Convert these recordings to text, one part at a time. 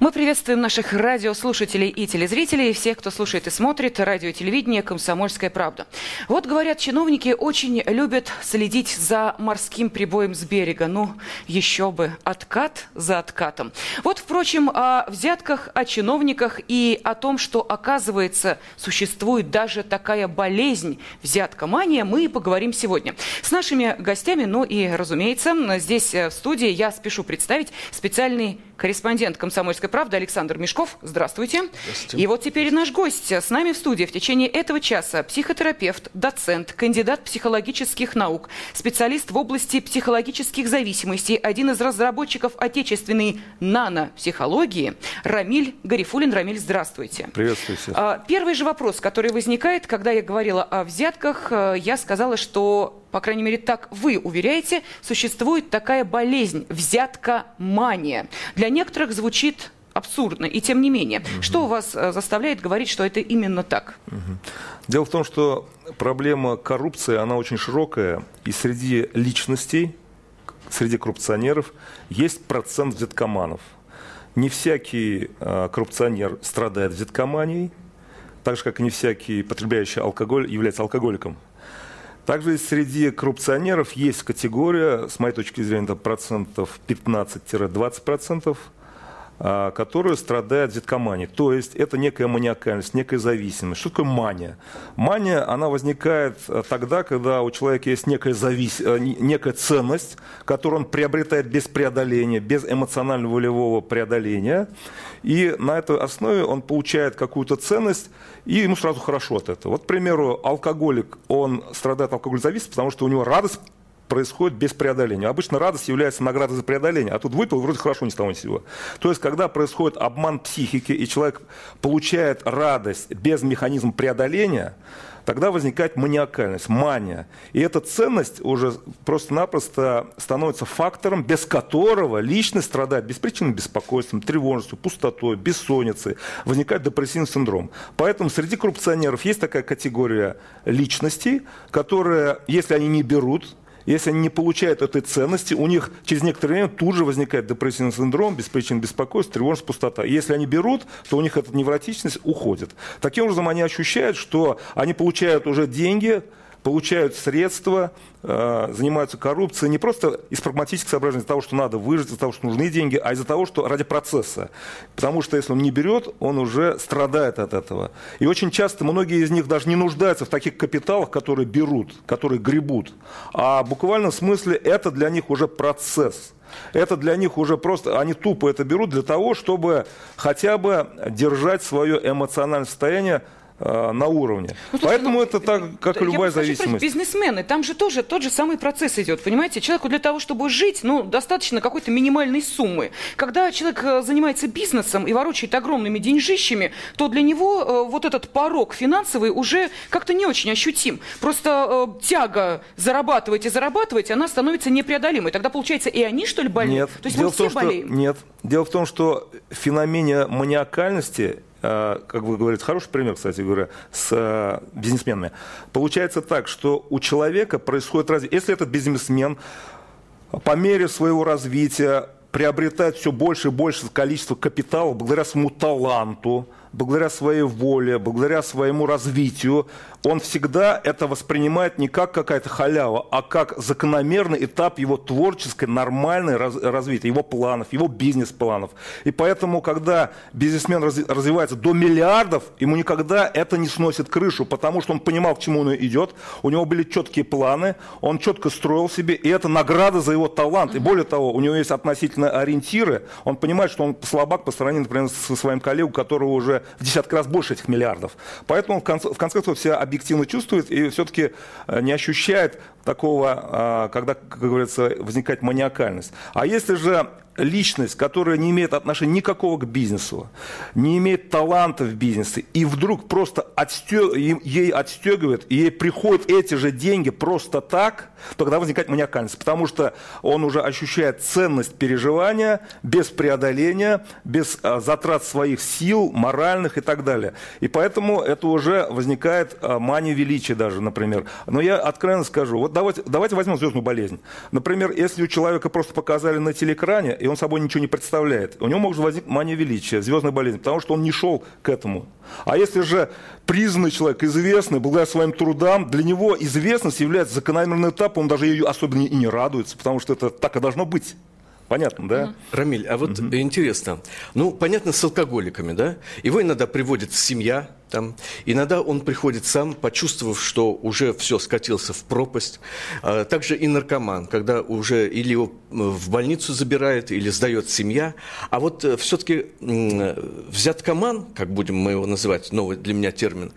Мы приветствуем наших радиослушателей и телезрителей, всех, кто слушает и смотрит радио и телевидение «Комсомольская правда». Вот, говорят, чиновники очень любят следить за морским прибоем с берега. Ну, еще бы, откат за откатом. Вот, впрочем, о взятках, о чиновниках и о том, что, оказывается, существует даже такая болезнь взяткомания, мы поговорим сегодня. С нашими гостями, ну и, разумеется, здесь э, в студии я спешу представить специальный корреспондент «Комсомольской правды» Александр Мешков. Здравствуйте. Здравствуйте. И вот теперь наш гость. С нами в студии в течение этого часа психотерапевт, доцент, кандидат психологических наук, специалист в области психологических зависимостей, один из разработчиков отечественной нанопсихологии Рамиль Гарифулин. Рамиль, здравствуйте. Приветствую всех. А, первый же вопрос, который возникает, когда я говорила о взятках, э, я сказала, что по крайней мере, так вы уверяете, существует такая болезнь – взятка-мания. Для некоторых звучит абсурдно, и тем не менее. Угу. Что вас э, заставляет говорить, что это именно так? Угу. Дело в том, что проблема коррупции, она очень широкая, и среди личностей, среди коррупционеров есть процент взяткоманов. Не всякий э, коррупционер страдает взяткоманией, так же, как и не всякий потребляющий алкоголь является алкоголиком. Также среди коррупционеров есть категория, с моей точки зрения, это процентов 15-20%, а, которые страдают взяткоманией. То есть это некая маниакальность, некая зависимость. Что такое мания? Мания, она возникает а, тогда, когда у человека есть некая, завис... А, некая ценность, которую он приобретает без преодоления, без эмоционально-волевого преодоления. И на этой основе он получает какую-то ценность, и ему сразу хорошо от этого. Вот, к примеру, алкоголик, он страдает алкоголь зависимостью, потому что у него радость происходит без преодоления. Обычно радость является наградой за преодоление, а тут выпил, вроде хорошо, ни с того ни с сего. То есть, когда происходит обман психики, и человек получает радость без механизма преодоления, тогда возникает маниакальность, мания. И эта ценность уже просто-напросто становится фактором, без которого личность страдает беспричинным беспокойством, тревожностью, пустотой, бессонницей. Возникает депрессивный синдром. Поэтому среди коррупционеров есть такая категория личностей, которые, если они не берут, если они не получают этой ценности, у них через некоторое время тут же возникает депрессивный синдром, беспричинное беспокойство, тревожность, пустота. И если они берут, то у них эта невротичность уходит. Таким образом, они ощущают, что они получают уже деньги, получают средства, э, занимаются коррупцией не просто из прагматических соображений, из-за того, что надо выжить, из-за того, что нужны деньги, а из-за того, что ради процесса. Потому что если он не берет, он уже страдает от этого. И очень часто многие из них даже не нуждаются в таких капиталах, которые берут, которые гребут. А буквально в смысле это для них уже процесс. Это для них уже просто, они тупо это берут для того, чтобы хотя бы держать свое эмоциональное состояние на уровне. Ну, Поэтому ну, это так, как и любая зависимость. Бизнесмены, там же тоже тот же самый процесс идет, понимаете? Человеку для того, чтобы жить, ну, достаточно какой-то минимальной суммы. Когда человек э, занимается бизнесом и ворочает огромными деньжищами, то для него э, вот этот порог финансовый уже как-то не очень ощутим. Просто э, тяга зарабатывать и зарабатывать, она становится непреодолимой. Тогда, получается, и они, что ли, болеют? Нет. То есть Дело мы все том, болеем? Что, нет. Дело в том, что в феномене маниакальности Э, как вы говорите, хороший пример, кстати говоря, с э, бизнесменами. Получается так, что у человека происходит развитие. Если этот бизнесмен по мере своего развития приобретает все больше и больше количество капитала благодаря своему таланту, благодаря своей воле, благодаря своему развитию, он всегда это воспринимает не как какая-то халява, а как закономерный этап его творческой, нормальной раз, развития, его планов, его бизнес-планов. И поэтому, когда бизнесмен раз, развивается до миллиардов, ему никогда это не сносит крышу, потому что он понимал, к чему он идет, у него были четкие планы, он четко строил себе, и это награда за его талант. И более того, у него есть относительно ориентиры, он понимает, что он слабак по сравнению, например, со своим коллегой, у которого уже в десятки раз больше этих миллиардов. Поэтому в конце, в конце концов все объективно чувствует и все-таки э, не ощущает такого, а, когда, как говорится, возникает маниакальность. А если же личность, которая не имеет отношения никакого к бизнесу, не имеет таланта в бизнесе, и вдруг просто отстег... ей отстегивает, и ей приходят эти же деньги просто так, то тогда возникает маниакальность, потому что он уже ощущает ценность переживания без преодоления, без а, затрат своих сил, моральных и так далее. И поэтому это уже возникает а, мания величия даже, например. Но я откровенно скажу, вот давайте, давайте возьмем звездную болезнь. Например, если у человека просто показали на телекране, и он собой ничего не представляет, у него может возникнуть мания величия, звездная болезнь, потому что он не шел к этому. А если же признанный человек, известный, благодаря своим трудам, для него известность является закономерным этапом, он даже ее особенно и не радуется, потому что это так и должно быть. Понятно, да? Рамиль, а вот угу. интересно. Ну, понятно, с алкоголиками, да? Его иногда приводит семья, там. Иногда он приходит сам, почувствовав, что уже все скатился в пропасть. А также и наркоман, когда уже или его в больницу забирает, или сдает семья. А вот э, все-таки взяткоман, как будем мы его называть, новый для меня термин,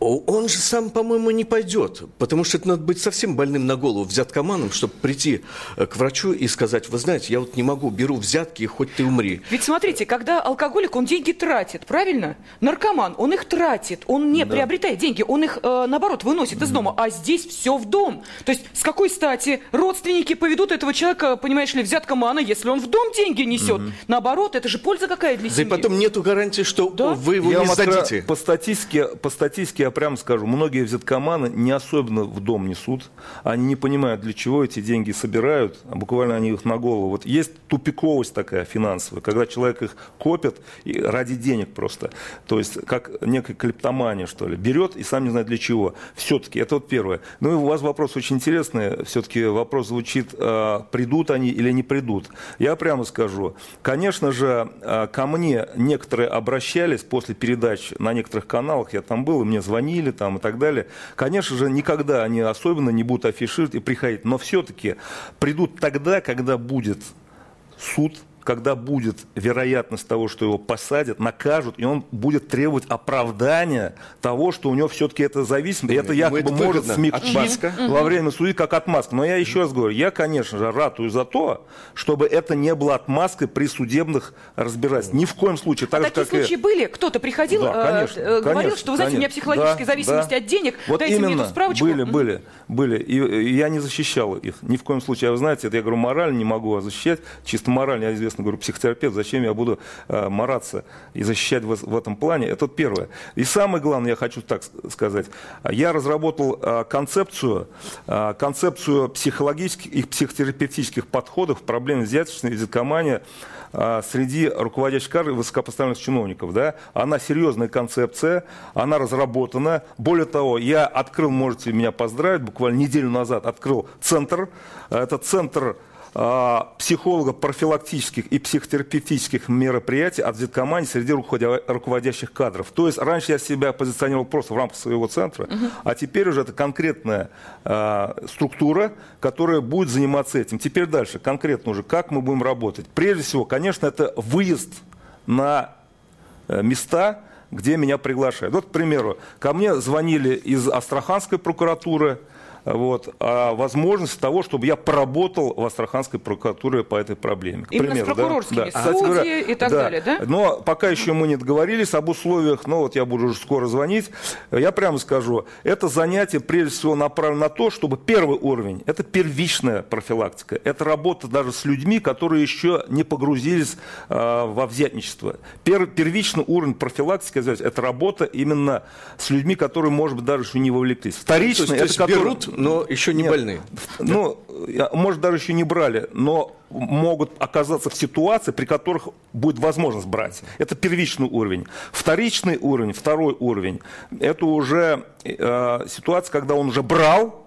он же сам, по-моему, не пойдет, потому что это надо быть совсем больным на голову, взяткоманом, чтобы прийти э, к врачу и сказать, вы знаете, я вот не могу, беру взятки, и хоть ты умри. Ведь смотрите, когда алкоголик, он деньги тратит, правильно? Наркоман, он их тратит, он не да. приобретает деньги, он их, э, наоборот, выносит из дома, а здесь все в дом. То есть с какой стати родственники поведут этого человека, понимаешь ли, взяткомана, если он в дом деньги несет? Угу. Наоборот, это же польза какая для семьи. Да и потом нету гарантии, что да? вы его я не сдадите. По статистике, по статистике я прямо скажу, многие взяткоманы не особенно в дом несут. Они не понимают, для чего эти деньги собирают, а буквально они их на голову. Вот есть тупиковость такая финансовая, когда человек их копит ради денег просто. То есть как некая клептомания, что ли. Берет и сам не знает для чего. Все-таки, это вот первое. Ну и у вас вопрос очень интересный. Все-таки вопрос звучит, а, придут они или не придут. Я прямо скажу. Конечно же, а, ко мне некоторые обращались после передач на некоторых каналах, я там был, и мне звонили, там и так далее. Конечно же, никогда они особенно не будут афишировать и приходить, но все-таки придут тогда, когда будет суд когда будет вероятность того, что его посадят, накажут, и он будет требовать оправдания того, что у него все-таки это зависимость, и это якобы это может смягчить во время суды как отмазка. Но я еще раз говорю, я, конечно же, ратую за то, чтобы это не было отмазкой при судебных разбирательствах. Ни в коем случае. Так а же, такие как случаи и... были? Кто-то приходил, да, конечно, э, говорил, конечно, что, вы знаете, конечно. у меня психологическая да, зависимость да. от денег, вот дайте именно, мне эту справочку. Были, были, были. И я не защищал их. Ни в коем случае. А вы знаете, это я говорю, морально не могу защищать. Чисто морально я известно говорю, психотерапевт, зачем я буду э, мараться и защищать в, в этом плане? Это первое. И самое главное, я хочу так сказать, я разработал э, концепцию, э, концепцию психологических и психотерапевтических подходов к проблеме взяточной э, среди руководящих кадров и высокопоставленных чиновников. Да? Она серьезная концепция, она разработана. Более того, я открыл, можете меня поздравить, буквально неделю назад открыл центр. Это центр а, психологов профилактических и психотерапевтических мероприятий от Зиткомании среди руководящих кадров. То есть раньше я себя позиционировал просто в рамках своего центра, угу. а теперь уже это конкретная а, структура, которая будет заниматься этим. Теперь дальше, конкретно уже, как мы будем работать. Прежде всего, конечно, это выезд на э, места, где меня приглашают. Вот, к примеру, ко мне звонили из Астраханской прокуратуры, вот, а возможность того, чтобы я поработал в Астраханской прокуратуре по этой проблеме. К Именно примеру, с прокурорскими да? судьи говоря, и так да. далее, да? Но пока еще мы не договорились об условиях, но вот я буду уже скоро звонить. Я прямо скажу, это занятие прежде всего направлено на то, чтобы первый уровень, это первичная профилактика, это работа даже с людьми, которые еще не погрузились э, во взятничество. Пер, первичный уровень профилактики, это работа именно с людьми, которые, может быть, даже еще не вовлеклись. Вторичный, то есть, это то есть берут но еще не Нет, больны. Ну, может, даже еще не брали, но могут оказаться в ситуации, при которых будет возможность брать. Это первичный уровень. Вторичный уровень, второй уровень, это уже э, ситуация, когда он уже брал,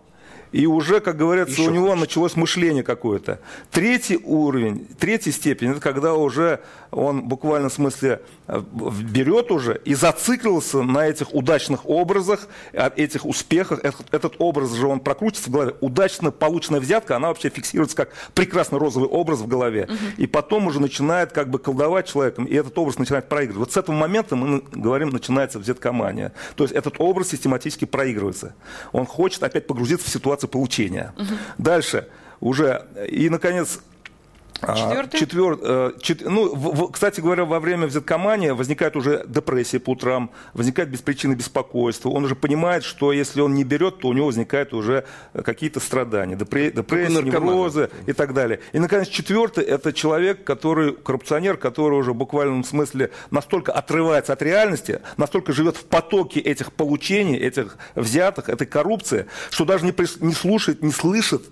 и уже, как говорится, Еще у него хочет. началось мышление какое-то. Третий уровень, третья степень, это когда уже он буквально в смысле э, берет уже и зациклился на этих удачных образах, этих успехах. Этот образ же он прокрутится в голове. Удачно полученная взятка, она вообще фиксируется как прекрасный розовый образ в голове. Угу. И потом уже начинает как бы колдовать человеком, и этот образ начинает проигрывать. Вот с этого момента мы говорим, начинается взяткомания. То есть этот образ систематически проигрывается. Он хочет опять погрузиться в ситуацию получения. Угу. Дальше уже, и, наконец, Четвертый? Четвер... Э, чет... Ну, в, в, кстати говоря, во время взяткомания возникает уже депрессия по утрам, возникает без причины беспокойство. Он уже понимает, что если он не берет, то у него возникают уже какие-то страдания, депре... депрессия, неврозы и так далее. И, наконец, четвертый – это человек, который, коррупционер, который уже в буквальном смысле настолько отрывается от реальности, настолько живет в потоке этих получений, этих взятых, этой коррупции, что даже не, прис... не слушает, не слышит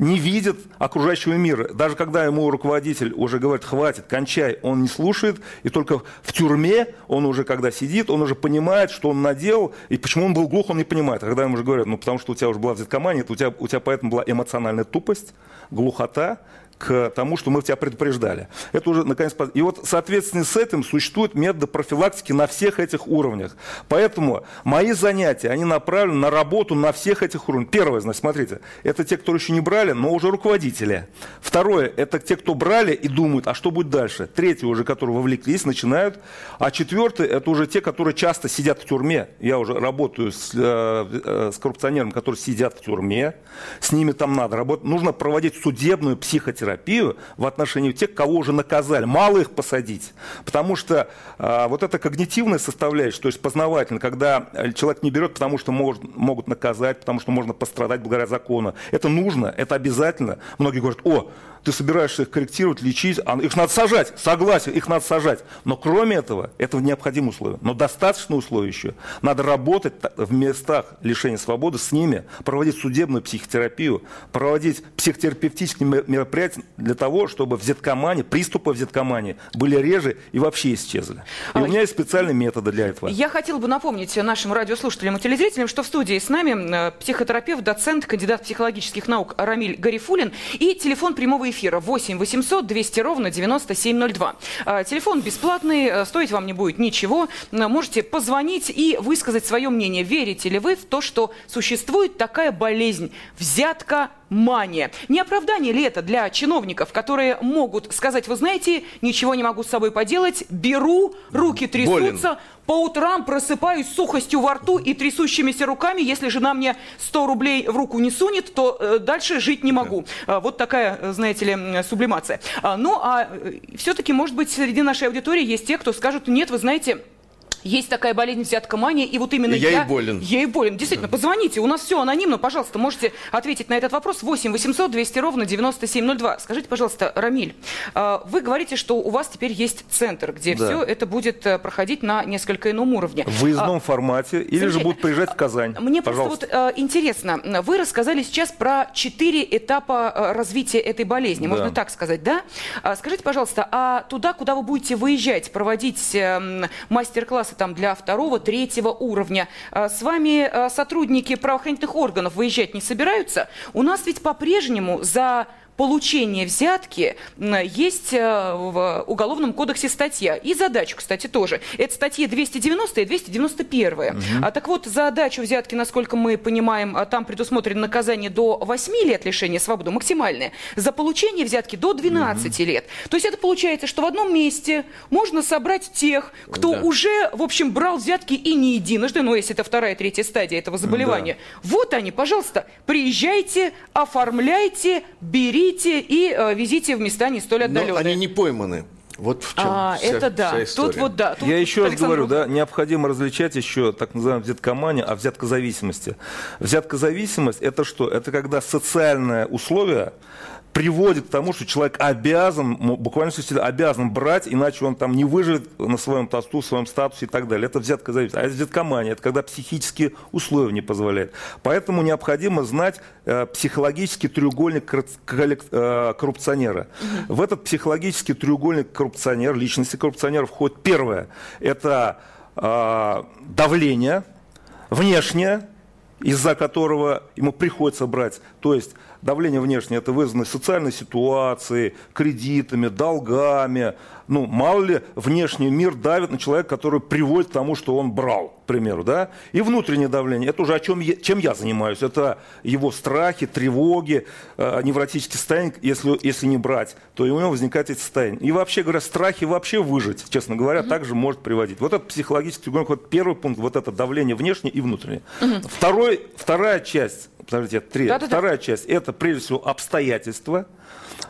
не видит окружающего мира. Даже когда ему руководитель уже говорит, хватит, кончай, он не слушает, и только в тюрьме он уже, когда сидит, он уже понимает, что он наделал, и почему он был глух, он не понимает. А когда ему уже говорят, ну потому что у тебя уже была взяткомания, у тебя, у тебя поэтому была эмоциональная тупость, глухота, к тому, что мы тебя предупреждали. Это уже наконец... И вот, соответственно, с этим существуют методы профилактики на всех этих уровнях. Поэтому мои занятия, они направлены на работу на всех этих уровнях. Первое, значит, смотрите, это те, кто еще не брали, но уже руководители. Второе, это те, кто брали и думают, а что будет дальше. Третье, уже, которые вовлеклись, начинают. А четвертое, это уже те, которые часто сидят в тюрьме. Я уже работаю с, э, э, с коррупционерами, которые сидят в тюрьме. С ними там надо работать. Нужно проводить судебную психотерапию терапию в отношении тех, кого уже наказали. Мало их посадить. Потому что а, вот эта когнитивная составляющая, то есть познавательно, когда человек не берет, потому что может, могут наказать, потому что можно пострадать благодаря закону. Это нужно, это обязательно. Многие говорят, о, ты собираешься их корректировать, лечить, а их надо сажать, согласен, их надо сажать. Но кроме этого, это необходимое условие. Но достаточное условие еще. Надо работать в местах лишения свободы с ними, проводить судебную психотерапию, проводить психотерапевтические мероприятия для того, чтобы взяткомания, приступы взяткомании были реже и вообще исчезли. И а, у меня есть специальные методы для этого. Я хотела бы напомнить нашим радиослушателям и телезрителям, что в студии с нами э, психотерапевт, доцент, кандидат психологических наук Рамиль Гарифулин и телефон прямого эфира 8 800 200 ровно 9702. А, телефон бесплатный, э, стоить вам не будет ничего. Можете позвонить и высказать свое мнение. Верите ли вы в то, что существует такая болезнь – взятка мания. Не оправдание ли это для чиновников, которые могут сказать, вы знаете, ничего не могу с собой поделать, беру, руки трясутся, Болен. по утрам просыпаюсь с сухостью во рту и трясущимися руками, если жена мне 100 рублей в руку не сунет, то э, дальше жить не могу. Да. Вот такая, знаете ли, сублимация. А, ну, а э, все-таки, может быть, среди нашей аудитории есть те, кто скажут, нет, вы знаете, есть такая болезнь взяткомания, и вот именно я... Я и болен. Я и болен. Действительно, да. позвоните, у нас все анонимно, пожалуйста, можете ответить на этот вопрос. 8 800 200 ровно 9702. Скажите, пожалуйста, Рамиль, а, вы говорите, что у вас теперь есть центр, где да. все это будет э, проходить на несколько ином уровне. В выездном а, формате, или же будут приезжать в Казань. Мне пожалуйста. просто вот э, интересно, вы рассказали сейчас про четыре этапа э, развития этой болезни, да. можно так сказать, да? А, скажите, пожалуйста, а туда, куда вы будете выезжать, проводить эм, мастер-класс класса там, для второго, третьего уровня. А, с вами а, сотрудники правоохранительных органов выезжать не собираются? У нас ведь по-прежнему за получения взятки есть э, в Уголовном кодексе статья. И задачу, кстати, тоже. Это статьи 290 и 291. Угу. А, так вот, за дачу взятки, насколько мы понимаем, а, там предусмотрено наказание до 8 лет лишения свободы, максимальное. За получение взятки до 12 угу. лет. То есть это получается, что в одном месте можно собрать тех, кто да. уже, в общем, брал взятки и не единожды, ну, если это вторая, третья стадия этого заболевания. Да. Вот они, пожалуйста, приезжайте, оформляйте, берите берите и э, везите в места не столь отдаленные. Но они не пойманы. Вот в чем а, вся, это да. Вся история. Тут вот да. Тут Я еще раз говорю, да, необходимо различать еще так называемую взяткоманию, а взяткозависимости. Взяткозависимость – это что? Это когда социальное условие приводит к тому, что человек обязан, буквально обязан брать, иначе он там не выживет на своем тосту, в своем статусе и так далее. Это взятка зависит. А это взяткомания, это когда психические условия не позволяют. Поэтому необходимо знать э, психологический треугольник э, коррупционера. Угу. В этот психологический треугольник коррупционера, личности коррупционера входит первое, это э, давление внешнее, из-за которого ему приходится брать. То есть давление внешнее это вызвано социальной ситуацией, кредитами, долгами. Ну, мало ли, внешний мир давит на человека, который приводит к тому, что он брал, к примеру, да? И внутреннее давление, это уже о чем я, чем я занимаюсь. Это его страхи, тревоги, э, невротические состояния, если, если не брать, то у него возникает эти состояния. И вообще говоря, страхи вообще выжить, честно говоря, mm-hmm. также может приводить. Вот это психологический треугольник, вот первый пункт, вот это давление внешнее и внутреннее. Mm-hmm. Второй, вторая часть подождите, три. Да, да, Вторая да. часть – это, прежде всего, обстоятельства,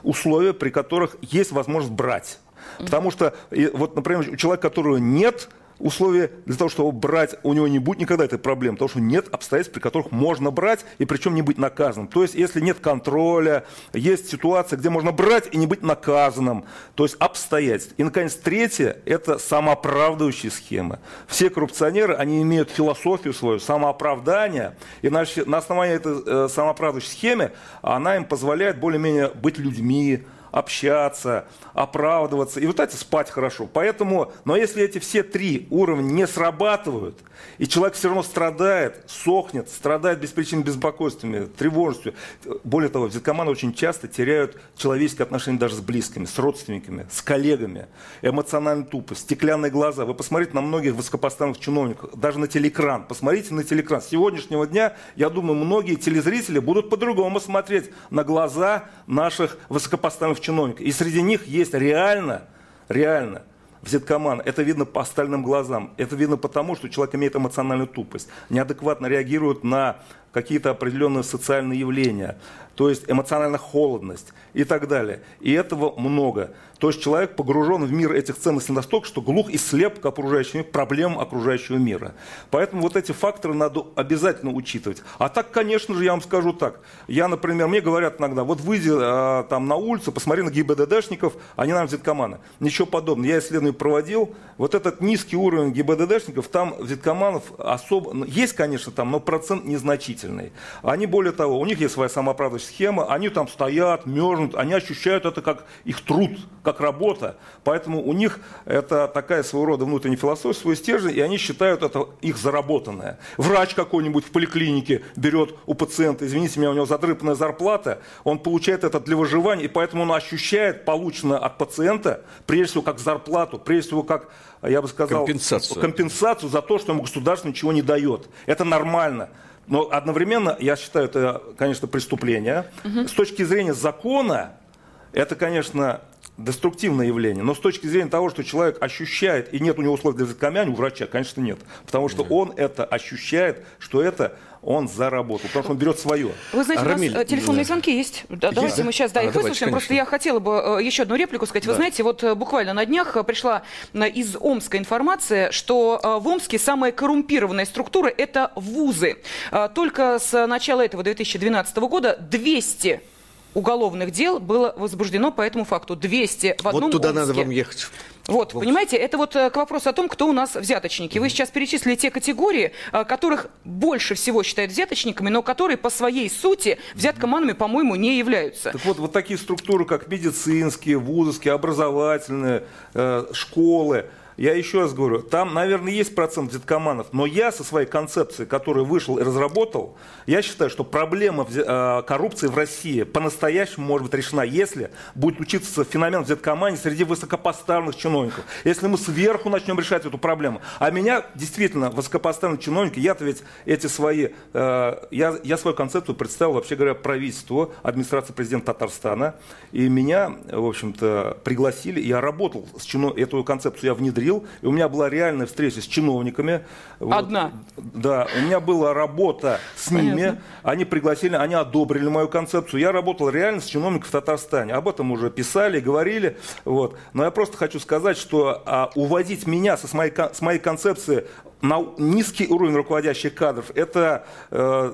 условия, при которых есть возможность брать. Потому что, вот, например, у человека, которого нет условия для того, чтобы брать, у него не будет никогда этой проблемы, потому что нет обстоятельств, при которых можно брать, и причем не быть наказанным. То есть, если нет контроля, есть ситуация, где можно брать и не быть наказанным, то есть обстоятельств. И, наконец, третье – это самооправдывающие схемы. Все коррупционеры, они имеют философию свою, самооправдание, и на, на основании этой э, самооправдывающей схемы она им позволяет более-менее быть людьми, общаться, оправдываться и вот эти спать хорошо. Поэтому, но если эти все три уровня не срабатывают, и человек все равно страдает, сохнет, страдает беспричинными беспокойствами, тревожностью. Более того, взяткоманы очень часто теряют человеческие отношения даже с близкими, с родственниками, с коллегами. Эмоциональная тупость, стеклянные глаза. Вы посмотрите на многих высокопоставленных чиновников, даже на телекран. Посмотрите на телекран. С сегодняшнего дня, я думаю, многие телезрители будут по-другому смотреть на глаза наших высокопоставленных чиновников. И среди них есть реально, реально взяткоман, это видно по остальным глазам. Это видно потому, что человек имеет эмоциональную тупость, неадекватно реагирует на какие-то определенные социальные явления, то есть эмоциональная холодность и так далее. И этого много. То есть человек погружен в мир этих ценностей настолько, что глух и слеп к окружающему миру, проблемам окружающего мира. Поэтому вот эти факторы надо обязательно учитывать. А так, конечно же, я вам скажу так. Я, например, мне говорят иногда, вот выйди а, там на улицу, посмотри на ГИБДДшников, они нам взяткоманы. Ничего подобного. Я исследование проводил. Вот этот низкий уровень ГИБДДшников, там взяткоманов особо... Ну, есть, конечно, там, но процент незначительный. Они, более того, у них есть своя самооправдывающая схема, они там стоят, мерзнут, они ощущают это как их труд, как работа. Поэтому у них это такая своего рода внутренняя философия, свой стержень, и они считают это их заработанное. Врач какой-нибудь в поликлинике берет у пациента, извините меня, у него задрыпанная зарплата, он получает это для выживания, и поэтому он ощущает полученное от пациента, прежде всего, как зарплату, прежде всего, как я бы сказал, компенсацию. компенсацию за то, что ему государство ничего не дает. Это нормально. Но одновременно, я считаю, это, конечно, преступление. Угу. С точки зрения закона, это, конечно, деструктивное явление. Но с точки зрения того, что человек ощущает, и нет у него условий для взяткомяния, у врача, конечно, нет. Потому что он это ощущает, что это он заработал, потому что он берет свое. Вы знаете, Рамиль, у нас э, телефонные звонки есть. Да, есть давайте да? мы сейчас да, а, их давайте, выслушаем. Конечно. Просто я хотела бы э, еще одну реплику сказать. Вы да. знаете, вот э, буквально на днях пришла из Омска информация, что в Омске самая коррумпированная структура – это вузы. Только с начала этого 2012 года 200 уголовных дел было возбуждено по этому факту. 200 в одном Вот туда Омске. надо вам ехать. Вот, вот, понимаете, это вот э, к вопросу о том, кто у нас взяточники. Вы сейчас перечислили те категории, э, которых больше всего считают взяточниками, но которые по своей сути взяткоманами, по-моему, не являются. Так вот, вот такие структуры, как медицинские, вузовские, образовательные, э, школы – я еще раз говорю, там, наверное, есть процент деткоманов, но я со своей концепцией, которую вышел и разработал, я считаю, что проблема э, коррупции в России по-настоящему может быть решена, если будет учиться феномен взяткомании среди высокопоставленных чиновников. Если мы сверху начнем решать эту проблему. А меня действительно высокопоставленные чиновники, я-то ведь эти свои, э, я, я свою концепцию представил, вообще говоря, правительству, администрации президента Татарстана, и меня, в общем-то, пригласили, я работал с чинов... эту концепцию я внедрил, ходил, и у меня была реальная встреча с чиновниками. Одна? Вот, да, у меня была работа с Понятно. ними, они пригласили, они одобрили мою концепцию. Я работал реально с чиновниками в Татарстане, об этом уже писали, говорили. Вот. Но я просто хочу сказать, что а, уводить меня со, с, моей, с моей концепции на низкий уровень руководящих кадров, это, э,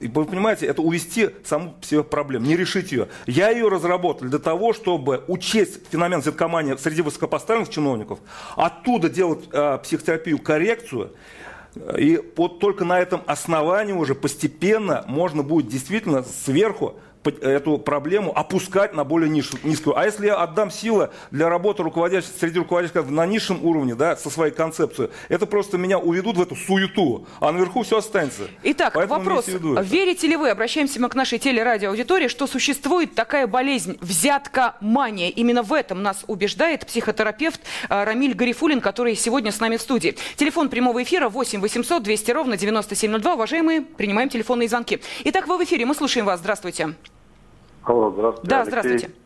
вы понимаете, это увести саму себе проблему, не решить ее. Я ее разработал для того, чтобы учесть феномен зеткомании среди высокопоставленных чиновников, оттуда делать э, психотерапию, коррекцию, и вот только на этом основании уже постепенно можно будет действительно сверху эту проблему опускать на более низкую. А если я отдам силы для работы руководящих, среди руководящих на низшем уровне, да, со своей концепцией, это просто меня уведут в эту суету, а наверху все останется. Итак, Поэтому вопрос. Верите ли вы, обращаемся мы к нашей телерадиоаудитории, что существует такая болезнь взятка-мания? Именно в этом нас убеждает психотерапевт а, Рамиль Гарифулин, который сегодня с нами в студии. Телефон прямого эфира 8 800 200 ровно 9702. Уважаемые, принимаем телефонные звонки. Итак, вы в эфире, мы слушаем вас. Здравствуйте. Алло, здравствуйте. Да, Алексей. здравствуйте.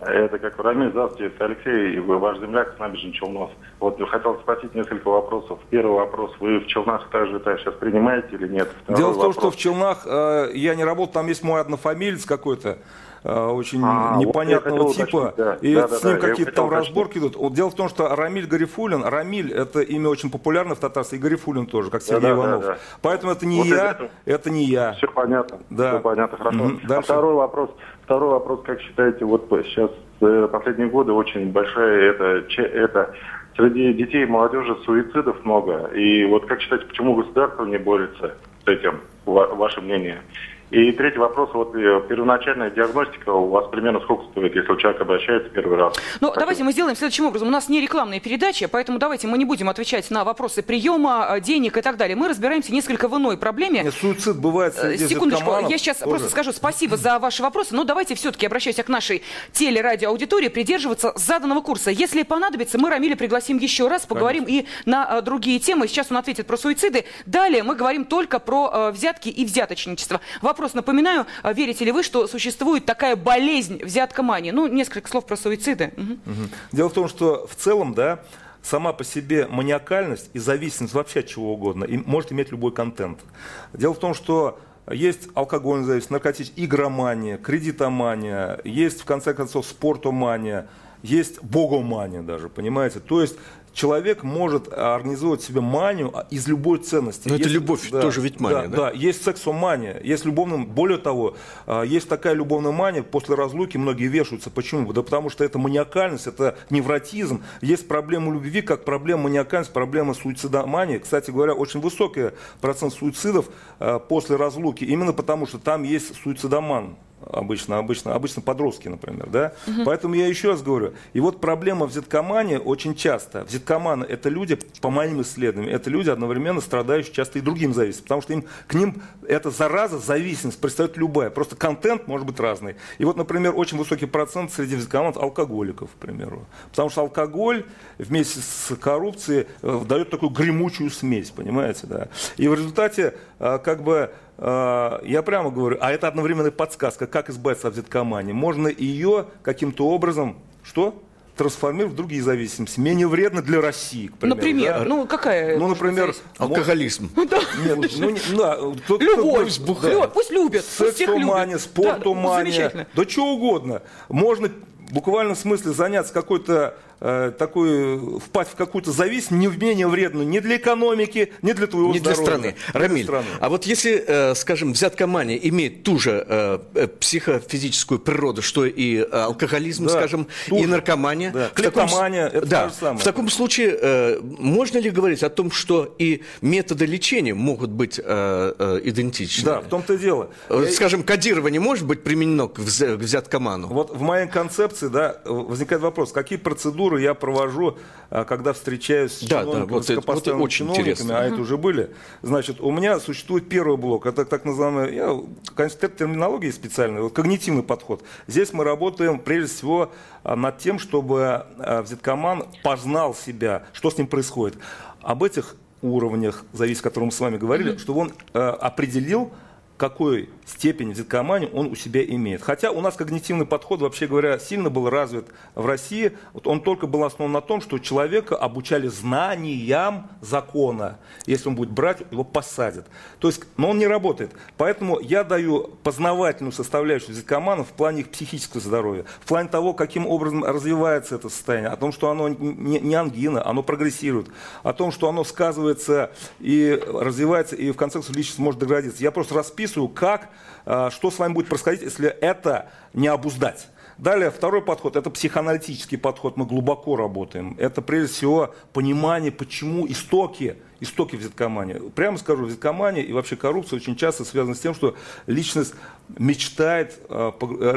Это как Рамиль, здравствуйте, это Алексей, вы ваш земляк с набережной Челнов. Вот хотел спросить несколько вопросов. Первый вопрос, вы в Челнах также так, сейчас принимаете или нет? Второй Дело в том, что в Челнах э, я не работал, там есть мой однофамилец какой-то, э, очень а, непонятного вот типа, да. и да, с ним да, какие-то там разборки идут. Вот дело в том, что Рамиль Гарифулин, Рамиль это имя очень популярно в татарстве, и Гарифулин тоже, как Сергей да, Иванов. Да, да. Поэтому это не вот я, это, это не я. Все понятно, да. все понятно, хорошо. Угу, а второй вопрос, второй вопрос, как считаете, вот сейчас э, последние годы очень большая это, это среди детей и молодежи суицидов много. И вот как считаете, почему государство не борется с этим? Ваше мнение? И третий вопрос, вот э, первоначальная диагностика у вас примерно сколько стоит, если человек обращается первый раз? Ну, как давайте мы сделаем следующим образом. У нас не рекламная передача, поэтому давайте мы не будем отвечать на вопросы приема, э, денег и так далее. Мы разбираемся несколько в иной проблеме. Нет, суицид бывает э, среди Секундочку, я сейчас тоже. просто скажу спасибо за ваши вопросы, но давайте все-таки, обращаясь к нашей телерадиоаудитории, придерживаться заданного курса. Если понадобится, мы Рамиля пригласим еще раз, поговорим Конечно. и на другие темы. Сейчас он ответит про суициды. Далее мы говорим только про взятки и взяточничество. Вопрос вопрос напоминаю. А верите ли вы, что существует такая болезнь взяткомании? Ну, несколько слов про суициды. Угу. Дело в том, что в целом, да, сама по себе маниакальность и зависимость вообще от чего угодно и может иметь любой контент. Дело в том, что есть алкогольная зависимость, наркотическая, игромания, кредитомания, есть, в конце концов, спортомания, есть богомания даже, понимаете? То есть человек может организовать себе манию из любой ценности. Но есть, это любовь да, тоже ведь мания, да? Да, да есть сексомания, есть любовная, более того, а, есть такая любовная мания, после разлуки многие вешаются. Почему? Да потому что это маниакальность, это невротизм. Есть проблема любви, как проблема маниакальности, проблема суицидомании. Кстати говоря, очень высокий процент суицидов а, после разлуки, именно потому что там есть суицидоман обычно, обычно, обычно подростки, например, да. Угу. Поэтому я еще раз говорю, и вот проблема в взяткомане очень часто. Взяткоманы – это люди, по моим исследованиям, это люди одновременно страдающие часто и другим зависимостью, потому что им, к ним эта зараза, зависимость представляет любая, просто контент может быть разный. И вот, например, очень высокий процент среди взяткоманов алкоголиков, к примеру, потому что алкоголь вместе с коррупцией э, дает такую гремучую смесь, понимаете, да. И в результате, э, как бы, я прямо говорю, а это одновременная подсказка, как избавиться от взяткомании. Можно ее каким-то образом, что? трансформировать в другие зависимости, менее вредно для России, к примеру. Например, да? ну какая? Ну, например, алкоголизм. Ну, да. Нет, ну, не, да, Любовь, кто, пусть, да. пусть любят, Секс-умания, спорт-умания, да, да что угодно. Можно буквально в смысле заняться какой-то э, такой, впасть в какую-то зависимость не менее вредную ни для экономики, ни для твоего не здоровья. Для страны. Рамиль, для страны. а вот если, э, скажем, взяткомания имеет ту же э, психофизическую природу, что и алкоголизм, да, скажем, и наркомания. Да. Клептомания, это да, то же самое. В таком случае можно ли говорить о том, что и методы лечения могут быть идентичны? Да, в том-то и дело. Скажем, кодирование может быть применено к взяткоману? Вот в моей концепции да, возникает вопрос, какие процедуры процедуры я провожу, а, когда встречаюсь с да, чиновниками, да, вот это, вот очень чиновниками, интересно. а это уже были. Значит, у меня существует первый блок, это так называемый, я, конечно, терминологии специальный, вот когнитивный подход. Здесь мы работаем прежде всего а, над тем, чтобы а, взяткоман познал себя, что с ним происходит. Об этих уровнях, зависит, о котором мы с вами говорили, mm-hmm. чтобы он э, определил, какой степень взяткомании он у себя имеет. Хотя у нас когнитивный подход, вообще говоря, сильно был развит в России. Вот он только был основан на том, что человека обучали знаниям закона. Если он будет брать, его посадят. То есть, но он не работает. Поэтому я даю познавательную составляющую взяткоманов в плане их психического здоровья, в плане того, каким образом развивается это состояние, о том, что оно не, не ангина, оно прогрессирует, о том, что оно сказывается и развивается, и в конце концов личность может деградироваться. Я просто расписываю, как что с вами будет происходить, если это не обуздать. Далее, второй подход – это психоаналитический подход. Мы глубоко работаем. Это, прежде всего, понимание, почему истоки, истоки взяткомании. Прямо скажу, взяткомания и вообще коррупция очень часто связаны с тем, что личность мечтает э,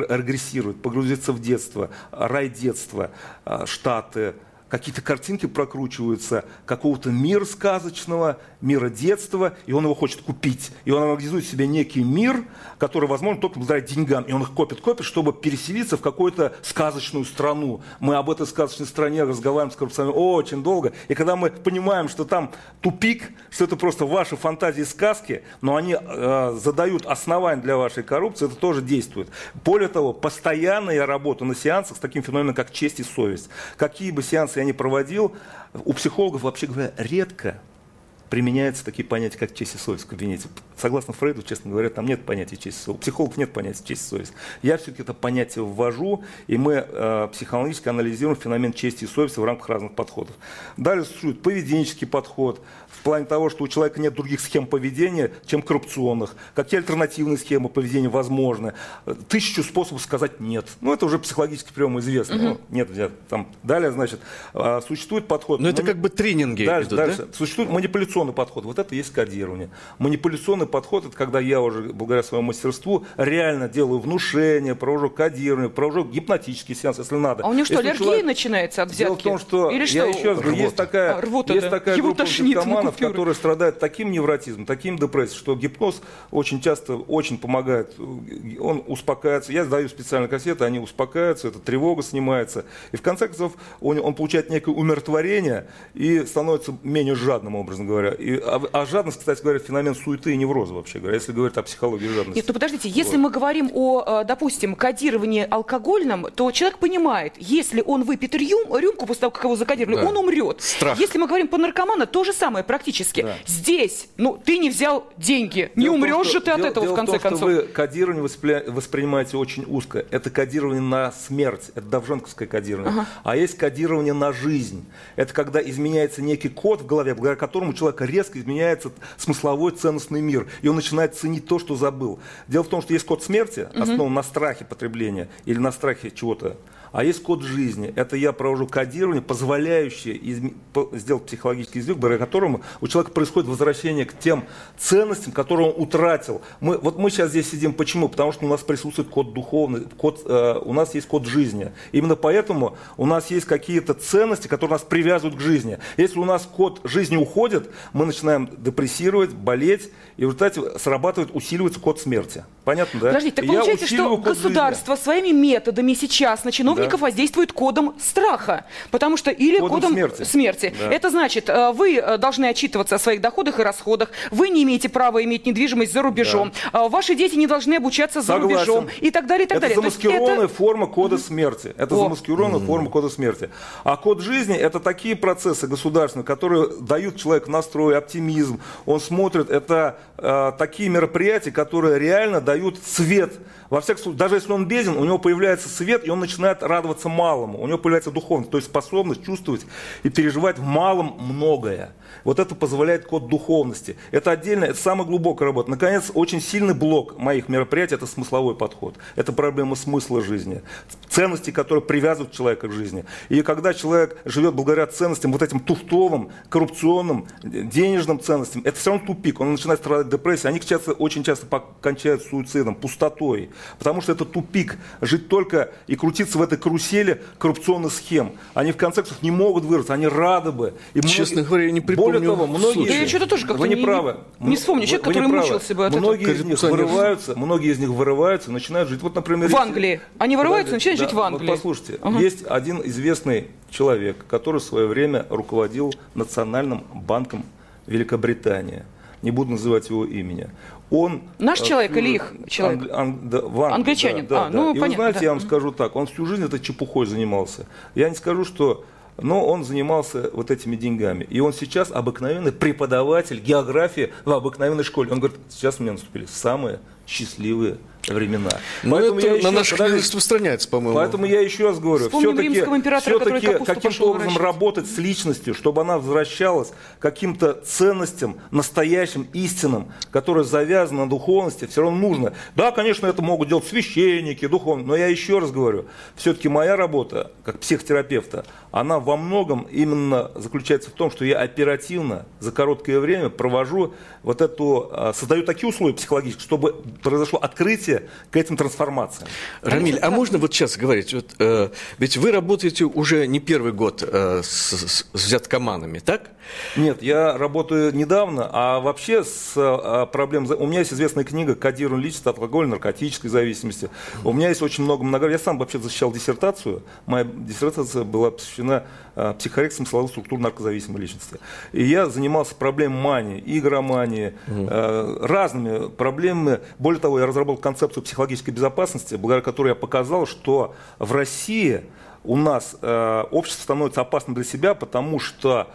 регрессировать, погрузиться в детство, рай детства, э, штаты, какие-то картинки прокручиваются какого-то мира сказочного, мира детства, и он его хочет купить. И он организует себе некий мир, который возможно только благодаря деньгам. И он их копит, копит, чтобы переселиться в какую-то сказочную страну. Мы об этой сказочной стране разговариваем с коррупционерами очень долго. И когда мы понимаем, что там тупик, что это просто ваши фантазии сказки, но они э, задают основания для вашей коррупции, это тоже действует. Более того, постоянно я работаю на сеансах с таким феноменом, как честь и совесть. Какие бы сеансы я ни проводил, у психологов, вообще говоря, редко применяются такие понятия, как честь и совесть в кабинете. Согласно Фрейду, честно говоря, там нет понятия честь и совесть. У психологов нет понятия честь и совесть. Я все-таки это понятие ввожу, и мы э, психологически анализируем феномен чести и совести в рамках разных подходов. Далее существует поведенческий подход, в плане того, что у человека нет других схем поведения, чем коррупционных. Какие альтернативные схемы поведения возможны. Тысячу способов сказать «нет». Ну, это уже психологически прием известно. Угу. Ну, нет, там. Далее, значит, а, существует подход. Но это как бы тренинги дальше, идут, дальше. Да? Существует манипуляционный подход. Вот это и есть кодирование. Манипуляционный подход – это когда я уже, благодаря своему мастерству, реально делаю внушение, провожу кодирование, провожу гипнотический сеанс, если надо. А у него что, если аллергия человек... начинается от взятки? Дело в том, что, Или что? я еще раз говорю, есть такая, а, есть такая Его группа наркоманов, которые страдают таким невротизмом, таким депрессией, что гипноз очень часто очень помогает. Он успокаивается. Я сдаю специальные кассеты, они успокаиваются, эта тревога снимается. И в конце концов он, он получает некое умиротворение и становится менее жадным, образно говоря. И, а, а жадность, кстати говоря, феномен суеты и невроза, вообще говоря, если говорить о психологии жадности. Нет, ну подождите, если вот. мы говорим о, э, допустим, кодировании алкогольном, то человек понимает, если он выпьет рюм, рюмку после того, как его закодировали, да. он умрет. Страх. Если мы говорим по наркоману, то же самое практически. Да. Здесь, ну, ты не взял деньги, не умрешь том, что, же ты от дело, этого, дело в конце в том, концов. Что вы кодирование воспринимаете очень узко. Это кодирование на смерть, это давженковское кодирование. Ага. А есть кодирование на жизнь. Это когда изменяется некий код в голове, благодаря которому у человека резко изменяется смысловой ценностный мир. И он начинает ценить то, что забыл. Дело в том, что есть код смерти, основан угу. на страхе потребления или на страхе чего-то. А есть код жизни. Это я провожу кодирование, позволяющее изме... сделать психологический язык, благодаря которому у человека происходит возвращение к тем ценностям, которые он утратил. Мы, вот мы сейчас здесь сидим. Почему? Потому что у нас присутствует код духовный, код, э, у нас есть код жизни. Именно поэтому у нас есть какие-то ценности, которые нас привязывают к жизни. Если у нас код жизни уходит, мы начинаем депрессировать, болеть, и в результате срабатывает, усиливается код смерти. Понятно, да? Подождите, так получается, что государство жизни. своими методами сейчас на чиновников да. воздействует кодом страха. Потому что или кодом, кодом смерти. смерти. Да. Это значит, э, вы э, должны отчитываться о своих доходах и расходах, вы не имеете права иметь недвижимость за рубежом, да. ваши дети не должны обучаться за Согласен. рубежом и так далее, и так это далее. Замаскированная это... форма кода смерти. Это О. замаскированная mm. форма кода смерти. А код жизни это такие процессы государственные, которые дают человеку настрой, оптимизм. Он смотрит, это э, такие мероприятия, которые реально дают свет. Во всяком случае, даже если он беден, у него появляется свет, и он начинает радоваться малому. У него появляется духовность, то есть способность чувствовать и переживать в малом многое. Вот это позволяет код духовности. Это отдельно, это самая глубокая работа. Наконец, очень сильный блок моих мероприятий – это смысловой подход. Это проблема смысла жизни. Ценности, которые привязывают человека к жизни. И когда человек живет благодаря ценностям, вот этим туфтовым, коррупционным, денежным ценностям, это все равно тупик. Он начинает страдать депрессией. Они часто, очень часто кончают суицидом, пустотой. Потому что это тупик. Жить только и крутиться в этой карусели коррупционных схем. Они в конце концов не могут вырваться, они рады бы. И Честно многие... говоря, не припомню более того, многие... Да я что-то тоже как-то вы не, не правы. Не вспомню человек, который мучился бы от многие этого. Из них вырываются, многие из них вырываются, начинают жить. Вот, например... В Англии. Они вырываются, начинают да, жить в Англии. Вот послушайте, ага. есть один известный человек, который в свое время руководил Национальным банком Великобритании. Не буду называть его имени. Он, Наш э, человек или их человек? Ан, ан, да, в Англии, Англичанин. Да, а, да, ну, И понятно, вы знаете, да. я вам скажу так, он всю жизнь этой чепухой занимался. Я не скажу, что но он занимался вот этими деньгами. И он сейчас обыкновенный преподаватель географии в обыкновенной школе. Он говорит, сейчас у меня наступили самые счастливые времена. Но поэтому это я на наших не распространяется, по-моему. Поэтому я еще раз говорю, все-таки, все-таки каким-то образом работать с личностью, чтобы она возвращалась к каким-то ценностям, настоящим, истинным, которые завязаны на духовности, все равно нужно. Да, конечно, это могут делать священники, духовные, но я еще раз говорю, все-таки моя работа, как психотерапевта, она во многом именно заключается в том, что я оперативно, за короткое время провожу вот эту, а, создаю такие условия психологические, чтобы произошло открытие к этим трансформациям. Рамиль, а можно вот сейчас говорить? Вот, э, ведь вы работаете уже не первый год э, с, с, с взяткоманами, так? Нет, я работаю недавно, а вообще с а, проблем... У меня есть известная книга «Кодирование личности от алкоголя, наркотической зависимости». У меня есть очень много много... Я сам вообще защищал диссертацию. Моя диссертация была посвящена а, психорекции смысловых структур наркозависимой личности. И я занимался проблемой мании, игромании, угу. разными проблемами. Более того, я разработал концепцию психологической безопасности, благодаря которой я показал, что в России у нас э, общество становится опасным для себя, потому что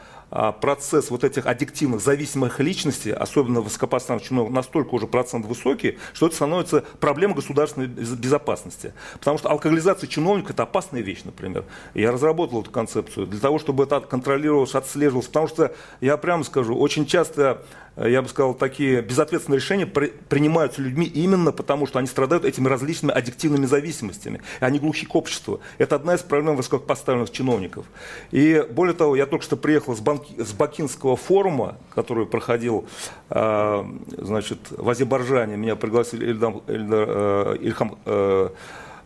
процесс вот этих аддиктивных, зависимых личностей, особенно высокопоставленных чиновников, настолько уже процент высокий, что это становится проблемой государственной безопасности. Потому что алкоголизация чиновника – это опасная вещь, например. Я разработал эту концепцию для того, чтобы это контролировалось, отслеживалось. Потому что, я прямо скажу, очень часто я бы сказал, такие безответственные решения при, принимаются людьми именно потому, что они страдают этими различными аддиктивными зависимостями. И они глухи к обществу. Это одна из проблем высокопоставленных чиновников. И более того, я только что приехал с, Банки, с Бакинского форума, который проходил э, значит, в Азербайджане. Меня пригласил Ильдам, Ильдар, э, Ильхам э,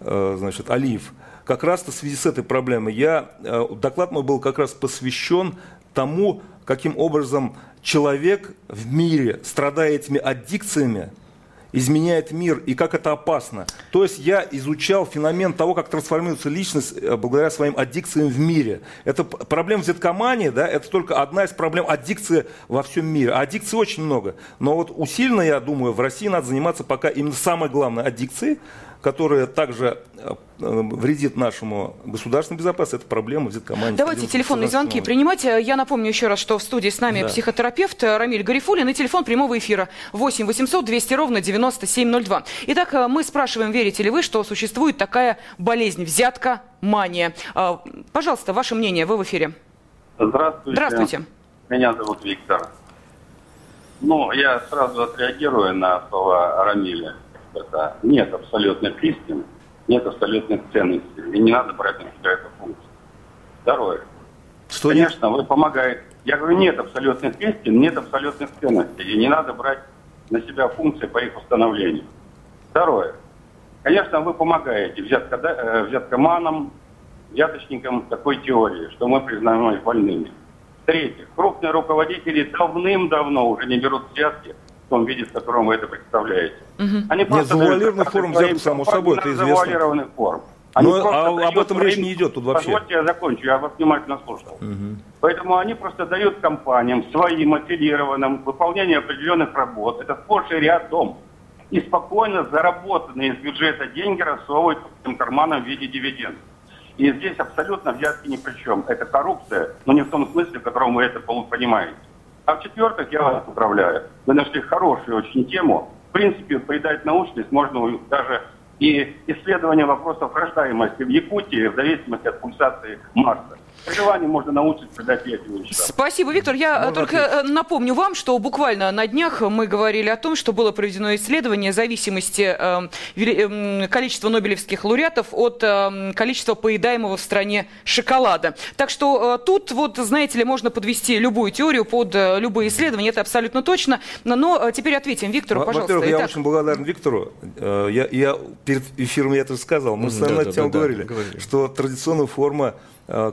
э, значит, Алиев. Как раз в связи с этой проблемой я, э, доклад мой был как раз посвящен тому, каким образом человек в мире, страдая этими аддикциями, изменяет мир и как это опасно. То есть я изучал феномен того, как трансформируется личность э, благодаря своим аддикциям в мире. Это проблема взяткомании, да, это только одна из проблем аддикции во всем мире. А аддикций очень много. Но вот усиленно, я думаю, в России надо заниматься пока именно самой главной аддикцией, которая также э, вредит нашему государственной безопасности, это проблема взяткомании. Давайте телефонные звонки принимать. Я напомню еще раз, что в студии с нами да. психотерапевт Рамиль Гарифулин и телефон прямого эфира 8 800 200 ровно 9702. Итак, э, мы спрашиваем, верите ли вы, что существует такая болезнь, взятка, мания. Э, пожалуйста, ваше мнение, вы в эфире. Здравствуйте. Здравствуйте. Меня зовут Виктор. Ну, я сразу отреагирую на слова Рамиля это нет абсолютных истин, нет абсолютных ценностей. И не надо брать на себя эту функцию. Второе. Что Конечно, нет? вы помогаете. Я говорю, нет абсолютных истин, нет абсолютных ценностей. И не надо брать на себя функции по их установлению. Второе. Конечно, вы помогаете взятка, э, взяткоманам, взяточникам такой теории, что мы признаем их больными. В-третьих, крупные руководители давным-давно уже не берут взятки том виде, в котором вы это представляете. Угу. Они Нет, завуалированный форм взят, само собой, это известно. Завуалированный форм. Они Но а, об этом речь не идет тут вообще. Позвольте я закончу, я вас внимательно слушал. Угу. Поэтому они просто дают компаниям своим аффилированным выполнение определенных работ. Это сплошь и рядом. И спокойно заработанные из бюджета деньги рассовывают по своим карманам в виде дивидендов. И здесь абсолютно взятки ни при чем. Это коррупция, но не в том смысле, в котором вы это понимаете. А в-четвертых, я вас поздравляю. Вы нашли хорошую очень тему. В принципе, придать научность можно даже и исследование вопросов рождаемости в Якутии в зависимости от пульсации Марса. При можно научиться придать этим вещам. Спасибо, Виктор. Я можно только ответить? Э, напомню вам, что буквально на днях мы говорили о том, что было проведено исследование зависимости э, э, количества нобелевских лауреатов от э, количества поедаемого в стране шоколада. Так что э, тут, вот, знаете ли, можно подвести любую теорию под э, любые исследования, это абсолютно точно. Но, но э, теперь ответим Виктору, пожалуйста. Во-первых, я очень благодарен Виктору. Э, я, я перед эфиром я это сказал. Мы с вами да, на тему да, говорили, да, говорили, что традиционная форма Э,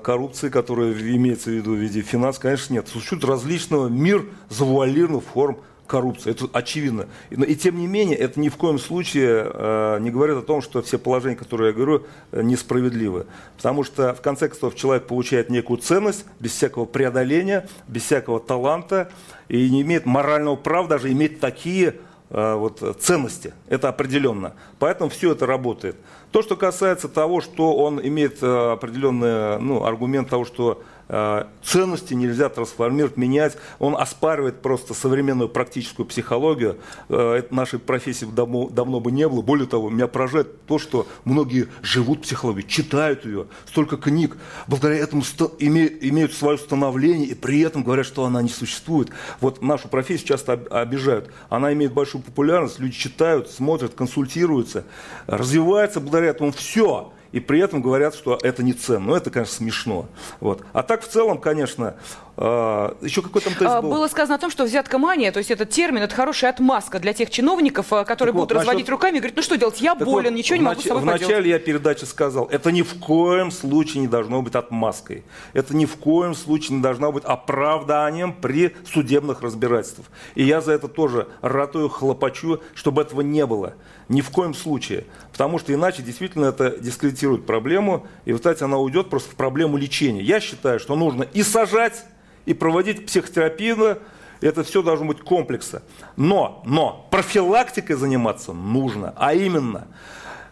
коррупции, которая имеется в виду в виде финансов, конечно, нет. Существует различного мир завуалированных форм коррупции. Это очевидно. Но и тем не менее, это ни в коем случае э, не говорит о том, что все положения, которые я говорю, э, несправедливы. Потому что, в конце концов, человек получает некую ценность без всякого преодоления, без всякого таланта и не имеет морального права даже иметь такие э, вот, ценности. Это определенно. Поэтому все это работает. То, что касается того, что он имеет э, определенный ну, аргумент того, что ценности нельзя трансформировать, менять. Он оспаривает просто современную практическую психологию. Э, это нашей профессии давно, давно бы не было. Более того, меня поражает то, что многие живут психологией, читают ее, столько книг, благодаря этому имеют свое становление и при этом говорят, что она не существует. Вот нашу профессию часто обижают. Она имеет большую популярность, люди читают, смотрят, консультируются, развивается благодаря этому все и при этом говорят, что это не ценно. Ну, это, конечно, смешно. Вот. А так, в целом, конечно, еще какой там тест а, был? Было сказано о том, что взятка мания, то есть этот термин, это хорошая отмазка для тех чиновников, а, которые так будут вот, разводить насчет... руками и говорить, ну что делать, я болен, вот, ничего не могу с собой Вначале поделать. я передачи сказал, это ни в коем случае не должно быть отмазкой. Это ни в коем случае не должно быть оправданием при судебных разбирательствах. И я за это тоже ратую, хлопочу, чтобы этого не было. Ни в коем случае. Потому что иначе действительно это дискредитирует проблему, и, в результате она уйдет просто в проблему лечения. Я считаю, что нужно и сажать, и проводить психотерапию, это все должно быть комплексно. Но, но профилактикой заниматься нужно, а именно,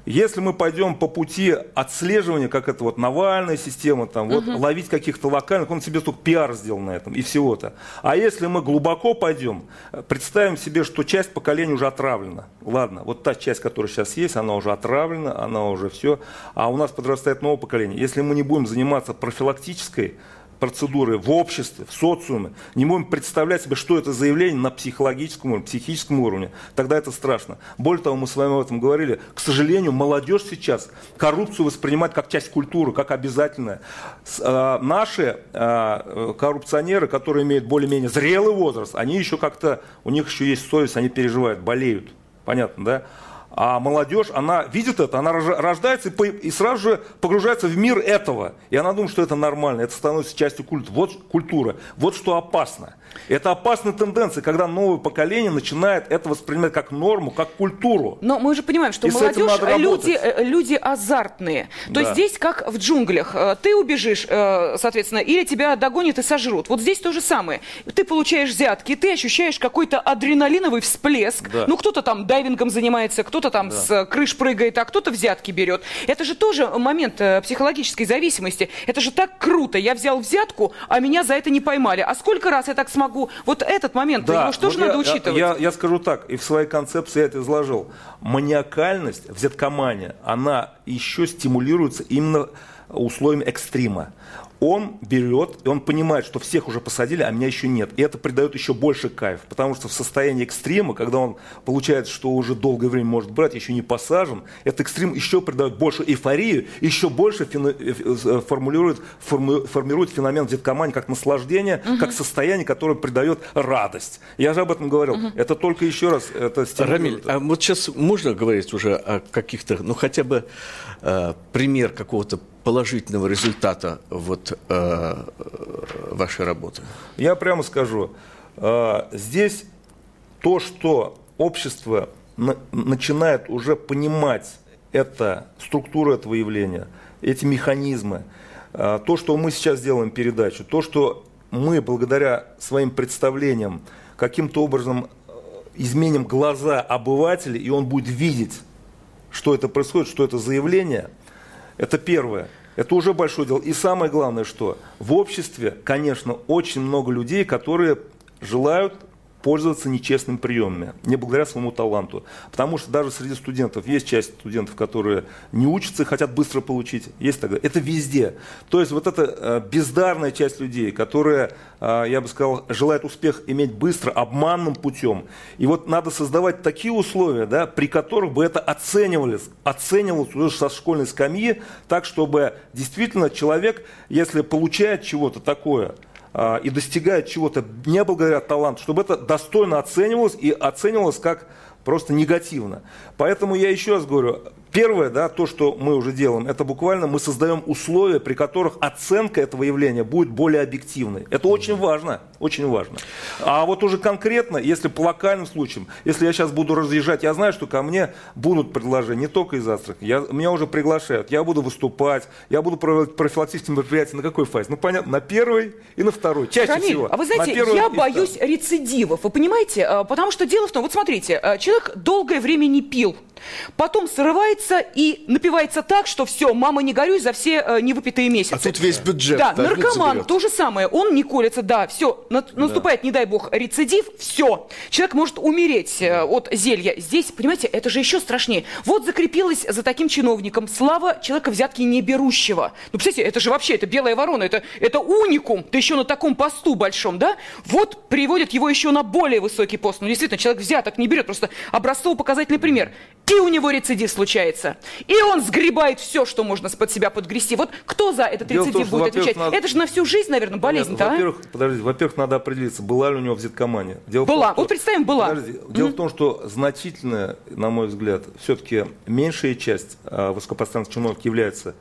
если мы пойдем по пути отслеживания, как это вот Навальная система, там, вот, угу. ловить каких-то локальных, он себе только пиар сделал на этом, и всего-то. А если мы глубоко пойдем, представим себе, что часть поколения уже отравлена. Ладно, вот та часть, которая сейчас есть, она уже отравлена, она уже все. А у нас подрастает новое поколение. Если мы не будем заниматься профилактической процедуры в обществе, в социуме, не можем представлять себе, что это заявление на психологическом уровне, психическом уровне, тогда это страшно. Более того, мы с вами об этом говорили, к сожалению, молодежь сейчас коррупцию воспринимает как часть культуры, как обязательное. Э, наши э, коррупционеры, которые имеют более-менее зрелый возраст, они еще как-то, у них еще есть совесть, они переживают, болеют. Понятно, да? А молодежь, она видит это, она рождается и, сразу же погружается в мир этого. И она думает, что это нормально, это становится частью культа. Вот культура. Вот что опасно. Это опасная тенденция, когда новое поколение начинает это воспринимать как норму, как культуру. Но мы же понимаем, что и молодежь люди, э, люди азартные. То да. есть здесь как в джунглях. Э, ты убежишь, э, соответственно, или тебя догонят и сожрут. Вот здесь то же самое. Ты получаешь взятки, ты ощущаешь какой-то адреналиновый всплеск. Да. Ну, кто-то там дайвингом занимается, кто-то там да. с крыш прыгает, а кто-то взятки берет. Это же тоже момент э, психологической зависимости. Это же так круто. Я взял взятку, а меня за это не поймали. А сколько раз я так смогу? Вот этот момент, да. его что вот же я, надо учитывать? Я, я скажу так, и в своей концепции я это изложил. Маниакальность, взяткомания, она еще стимулируется именно условиями экстрима он берет, и он понимает, что всех уже посадили, а меня еще нет. И это придает еще больше кайф, потому что в состоянии экстрима, когда он получает, что уже долгое время может брать, еще не посажен, этот экстрим еще придает больше эйфорию, еще больше э, э, формулирует, формирует феномен деткомании как наслаждение, угу. как состояние, которое придает радость. Я же об этом говорил. Угу. Это только еще раз это Рамиль, а вот сейчас можно говорить уже о каких-то, ну хотя бы э, пример какого-то положительного результата вот, э, вашей работы? Я прямо скажу, э, здесь то, что общество на, начинает уже понимать это, структуру этого явления, эти механизмы, э, то, что мы сейчас делаем передачу, то, что мы благодаря своим представлениям каким-то образом э, изменим глаза обывателя, и он будет видеть, что это происходит, что это заявление – это первое. Это уже большое дело. И самое главное, что в обществе, конечно, очень много людей, которые желают пользоваться нечестными приемами, не благодаря своему таланту. Потому что даже среди студентов есть часть студентов, которые не учатся и хотят быстро получить. Есть тогда. Это везде. То есть вот эта э, бездарная часть людей, которая, э, я бы сказал, желает успех иметь быстро, обманным путем. И вот надо создавать такие условия, да, при которых бы это оценивалось, оценивалось уже со школьной скамьи, так, чтобы действительно человек, если получает чего-то такое, и достигает чего-то не благодаря таланту, чтобы это достойно оценивалось и оценивалось как просто негативно. Поэтому я еще раз говорю, Первое, да, то, что мы уже делаем, это буквально мы создаем условия, при которых оценка этого явления будет более объективной. Это очень важно, очень важно. А вот уже конкретно, если по локальным случаям, если я сейчас буду разъезжать, я знаю, что ко мне будут предложения не только из Астрахани, я, меня уже приглашают, я буду выступать, я буду проводить профилактические мероприятия на какой фазе? Ну, понятно, на первой и на второй, чаще Рамиль, всего. а вы знаете, я боюсь второй. рецидивов, вы понимаете? А, потому что дело в том, вот смотрите, а, человек долгое время не пил, Потом срывается и напивается так, что все, мама, не горюй за все э, невыпитые месяцы. А тут весь бюджет. Да, наркоман, то же самое. Он не колется, да, все, на, наступает, да. не дай бог, рецидив, все. Человек может умереть э, от зелья. Здесь, понимаете, это же еще страшнее. Вот закрепилась за таким чиновником слава человека взятки не берущего. Ну, представляете, это же вообще, это белая ворона, это, это уникум, да еще на таком посту большом, да? Вот приводят его еще на более высокий пост. Ну, действительно, человек взяток не берет, просто образцово-показательный пример. И у него рецидив случается. И он сгребает все, что можно под себя подгрести. Вот кто за этот Дело рецидив том, будет отвечать? Надо... Это же на всю жизнь, наверное, болезнь-то, а? Во-первых, подождите, во-первых, надо определиться, была ли у него взяткомания. Дело была. Том, что... Вот представим, была. Подождите. Дело mm-hmm. в том, что значительная, на мой взгляд, все-таки меньшая часть э, высокопоставленных чиновников является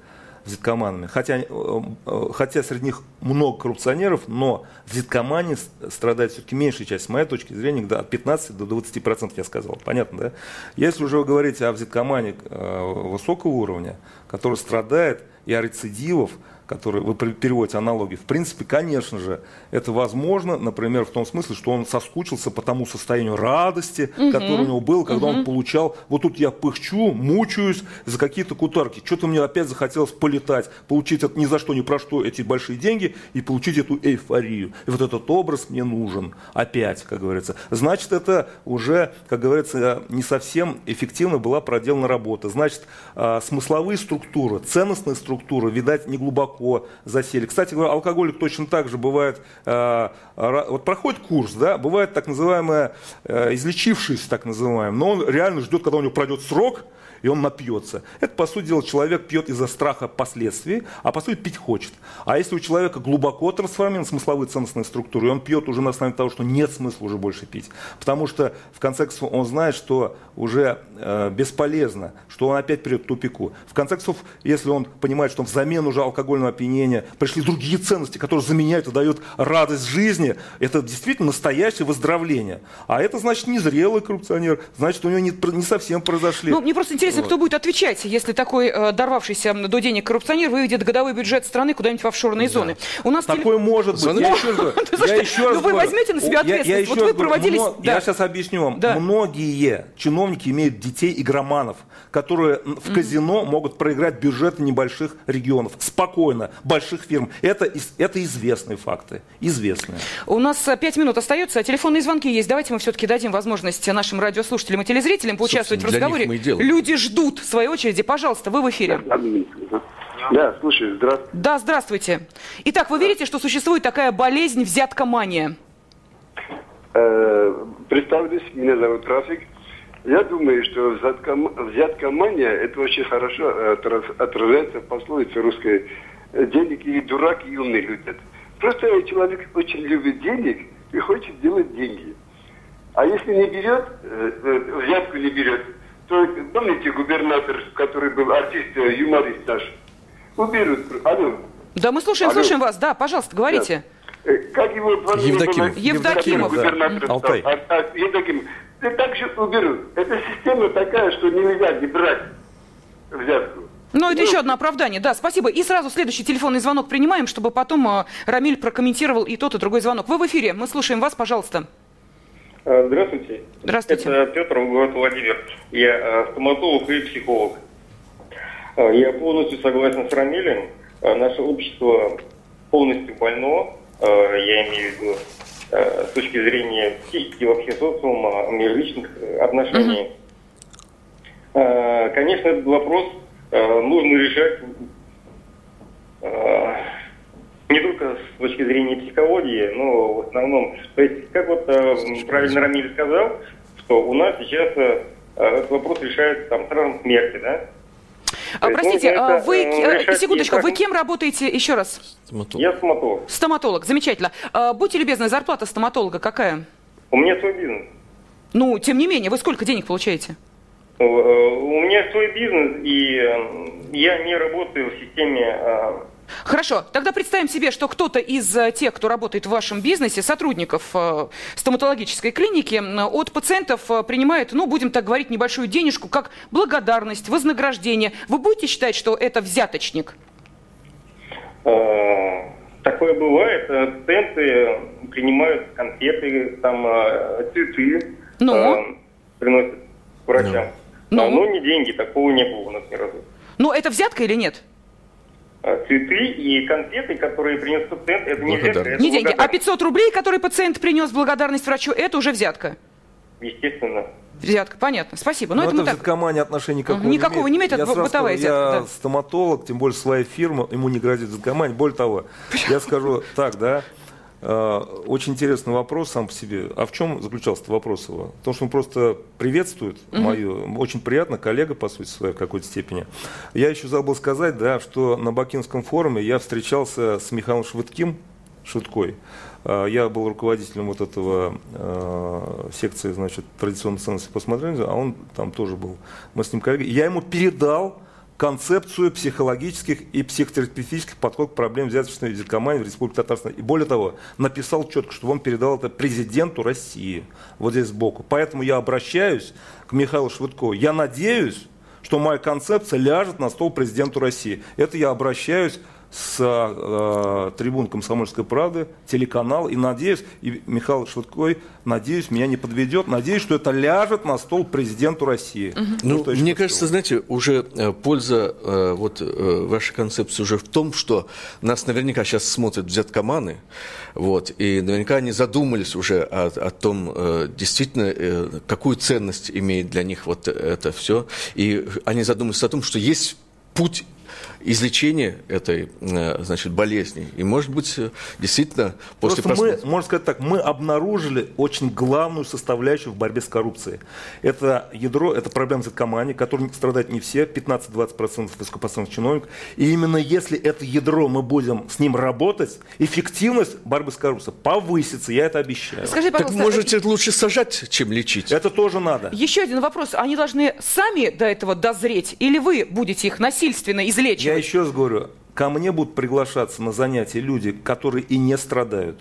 взяткоманами. Хотя, э, э, хотя среди них много коррупционеров, но взяткомане страдает все-таки меньшая часть, с моей точки зрения, от 15 до 20 процентов, я сказал. Понятно, да? Если уже вы говорите о взяткомане э, высокого уровня, который страдает и о рецидивов, который вы переводите аналогии, в принципе, конечно же, это возможно, например, в том смысле, что он соскучился по тому состоянию радости, угу. которое у него было, когда угу. он получал, вот тут я пыхчу, мучаюсь за какие-то кутарки, что-то мне опять захотелось полетать, получить это ни за что, ни про что эти большие деньги и получить эту эйфорию. И вот этот образ мне нужен опять, как говорится. Значит, это уже, как говорится, не совсем эффективно была проделана работа. Значит, а, смысловые структуры, ценностные структуры, видать, не глубоко глубоко засели. Кстати говоря, алкоголик точно так же бывает, э, вот проходит курс, да, бывает так называемое э, излечившийся, так называемый, но он реально ждет, когда у него пройдет срок, и он напьется. Это, по сути дела, человек пьет из-за страха последствий, а по сути пить хочет. А если у человека глубоко трансформированы смысловые ценностные структуры, и он пьет уже на основании того, что нет смысла уже больше пить, потому что в конце концов он знает, что уже э, бесполезно, что он опять придет к тупику. В конце концов, если он понимает, что взамен уже алкогольного опьянения пришли другие ценности, которые заменяют и дают радость жизни, это действительно настоящее выздоровление. А это значит незрелый коррупционер, значит у него не, не совсем произошли. Ну, мне просто интересно, интересно, кто будет отвечать, если такой э, дорвавшийся до денег коррупционер выведет годовой бюджет страны куда-нибудь в офшорные да. зоны. У нас Такое теле... может быть. Я еще раз, я еще раз вы возьмете на себя ответственность. вот вы проводили... Я сейчас объясню вам. Многие чиновники имеют детей игроманов, которые в казино могут проиграть бюджеты небольших регионов. Спокойно. Больших фирм. Это, это известные факты. Известные. У нас э, пять минут остается. Телефонные звонки есть. Давайте мы все-таки дадим возможность нашим радиослушателям и телезрителям поучаствовать в разговоре. Люди ждут в своей очереди. Пожалуйста, вы в эфире. Да, слушай, здравствуйте. Да, здравствуйте. Итак, вы верите, что существует такая болезнь взяткомания? Э, представлюсь, меня зовут Рафик. Я думаю, что взяткомания, это очень хорошо отражается в пословице русской. Денег и дурак, и умный любят. Просто человек очень любит денег и хочет делать деньги. А если не берет, э, э, взятку не берет, то помните губернатор, который был артист, э, юморист наш, уберут. Алло. Да, мы слушаем, Алло. слушаем вас. Да, пожалуйста, говорите. Да. Э, как его Евдокимов. Евдокимов. Губернатор да. Алтай. А, а, Евдокимов. И так же уберут. Эта система такая, что нельзя не брать взятку. Ну, это ну, еще одно оправдание, да, спасибо. И сразу следующий телефонный звонок принимаем, чтобы потом э, Рамиль прокомментировал и тот, и другой звонок. Вы в эфире, мы слушаем вас, пожалуйста. Э, здравствуйте. Здравствуйте. Это Петр, город Владимир. Я э, стоматолог и психолог. Э, я полностью согласен с Рамилем. Наше общество полностью больно, я имею в виду с точки зрения психики, вообще социума, межличных отношений. Угу. Конечно, этот вопрос нужно решать не только с точки зрения психологии, но в основном. То есть, как вот э, правильно Рамиль сказал, что у нас сейчас э, этот вопрос решается там сразу смерти, да? А, простите, а вы, э, секундочку, вы кем работаете еще раз? Стоматолог. Я стоматолог. Стоматолог, замечательно. А, будьте любезны, зарплата стоматолога какая? У меня свой бизнес. Ну, тем не менее, вы сколько денег получаете? Э, у меня свой бизнес, и я не работаю в системе Хорошо, тогда представим себе, что кто-то из э, тех, кто работает в вашем бизнесе, сотрудников э, стоматологической клиники, от пациентов э, принимает, ну, будем так говорить, небольшую денежку, как благодарность, вознаграждение. Вы будете считать, что это взяточник? Такое бывает. Пациенты принимают конфеты, там, цветы, ну? приносят врачам. Ну? Но не деньги, такого не было у нас ни разу. Ну, это взятка или нет? Э, цветы и конфеты, которые принес пациент, это не взятка. Это не деньги. А 500 рублей, которые пациент принес в благодарность врачу, это уже взятка? Естественно. Взятка, понятно. Спасибо. Но, Но это, это взяткомания так... отношения никакого, никакого не имеет. Не имеет, это бытовая взятка. Я да. стоматолог, тем более своя фирма, ему не грозит взяткомания. Более того, я скажу так, да, Э, очень интересный вопрос сам по себе. А в чем заключался вопрос его? В том, что он просто приветствует угу. мою, очень приятно, коллега, по сути своей, в какой-то степени. Я еще забыл сказать, да, что на Бакинском форуме я встречался с Михаилом Швыдким, Шуткой. Э, я был руководителем вот этого э, секции, значит, традиционной ценности постмодернизма, а он там тоже был. Мы с ним коллеги. Я ему передал концепцию психологических и психотерапевтических подходов к проблеме взяточной языкомании в Республике Татарстан. И более того, написал четко, что он передал это президенту России, вот здесь сбоку. Поэтому я обращаюсь к Михаилу Швыдкову. Я надеюсь, что моя концепция ляжет на стол президенту России. Это я обращаюсь с э, трибун «Комсомольской правды», телеканал, и надеюсь, и Михаил Швыдкой, надеюсь, меня не подведет, надеюсь, что это ляжет на стол президенту России. Угу. Ну, ну мне кажется, знаете, уже э, польза э, вот э, вашей концепции уже в том, что нас наверняка сейчас смотрят взяткоманы, вот, и наверняка они задумались уже о, о том, э, действительно, э, какую ценность имеет для них вот это все, и они задумались о том, что есть путь излечения этой э, значит, болезни. И, может быть, э, действительно, после Просто мы, можно сказать так, мы обнаружили очень главную составляющую в борьбе с коррупцией. Это ядро, это проблема Z-комании, которой страдают не все, 15-20% высокопоставленных чиновников. И именно если это ядро мы будем с ним работать, эффективность борьбы с коррупцией повысится, я это обещаю. Скажи, так можете лучше сажать, чем лечить. Это тоже надо. Еще один вопрос. Они должны сами до этого дозреть, или вы будете их насильственно излечивать? Я еще раз говорю, ко мне будут приглашаться на занятия люди, которые и не страдают,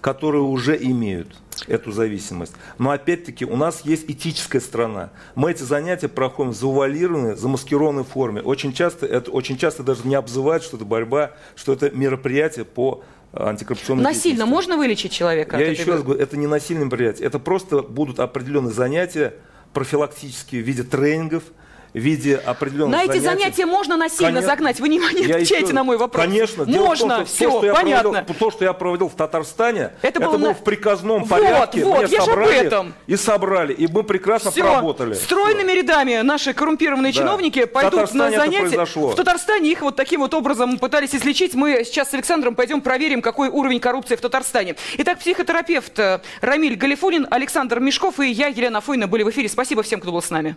которые уже имеют эту зависимость. Но опять-таки у нас есть этическая страна. Мы эти занятия проходим в завуалированной, замаскированной форме. Очень часто, это, очень часто даже не обзывают, что это борьба, что это мероприятие по антикоррупционной Насильно можно вылечить человека? Я еще раз говорю, это не насильное мероприятие. Это просто будут определенные занятия профилактические в виде тренингов, в виде определенных На эти занятия можно насильно Конечно. загнать? Вы не, не отвечаете на мой вопрос. Конечно. Можно, том, что, все, то, что понятно. Проводил, то, что я проводил в Татарстане, это, это было, было на... в приказном вот, порядке. Вот, я собрали же об этом. И собрали, и мы прекрасно все. поработали. Стройными все. рядами наши коррумпированные да. чиновники пойдут на занятия. В Татарстане их вот таким вот образом пытались излечить. Мы сейчас с Александром пойдем проверим, какой уровень коррупции в Татарстане. Итак, психотерапевт э, Рамиль Галифулин, Александр Мешков и я, Елена Фойна, были в эфире. Спасибо всем, кто был с нами.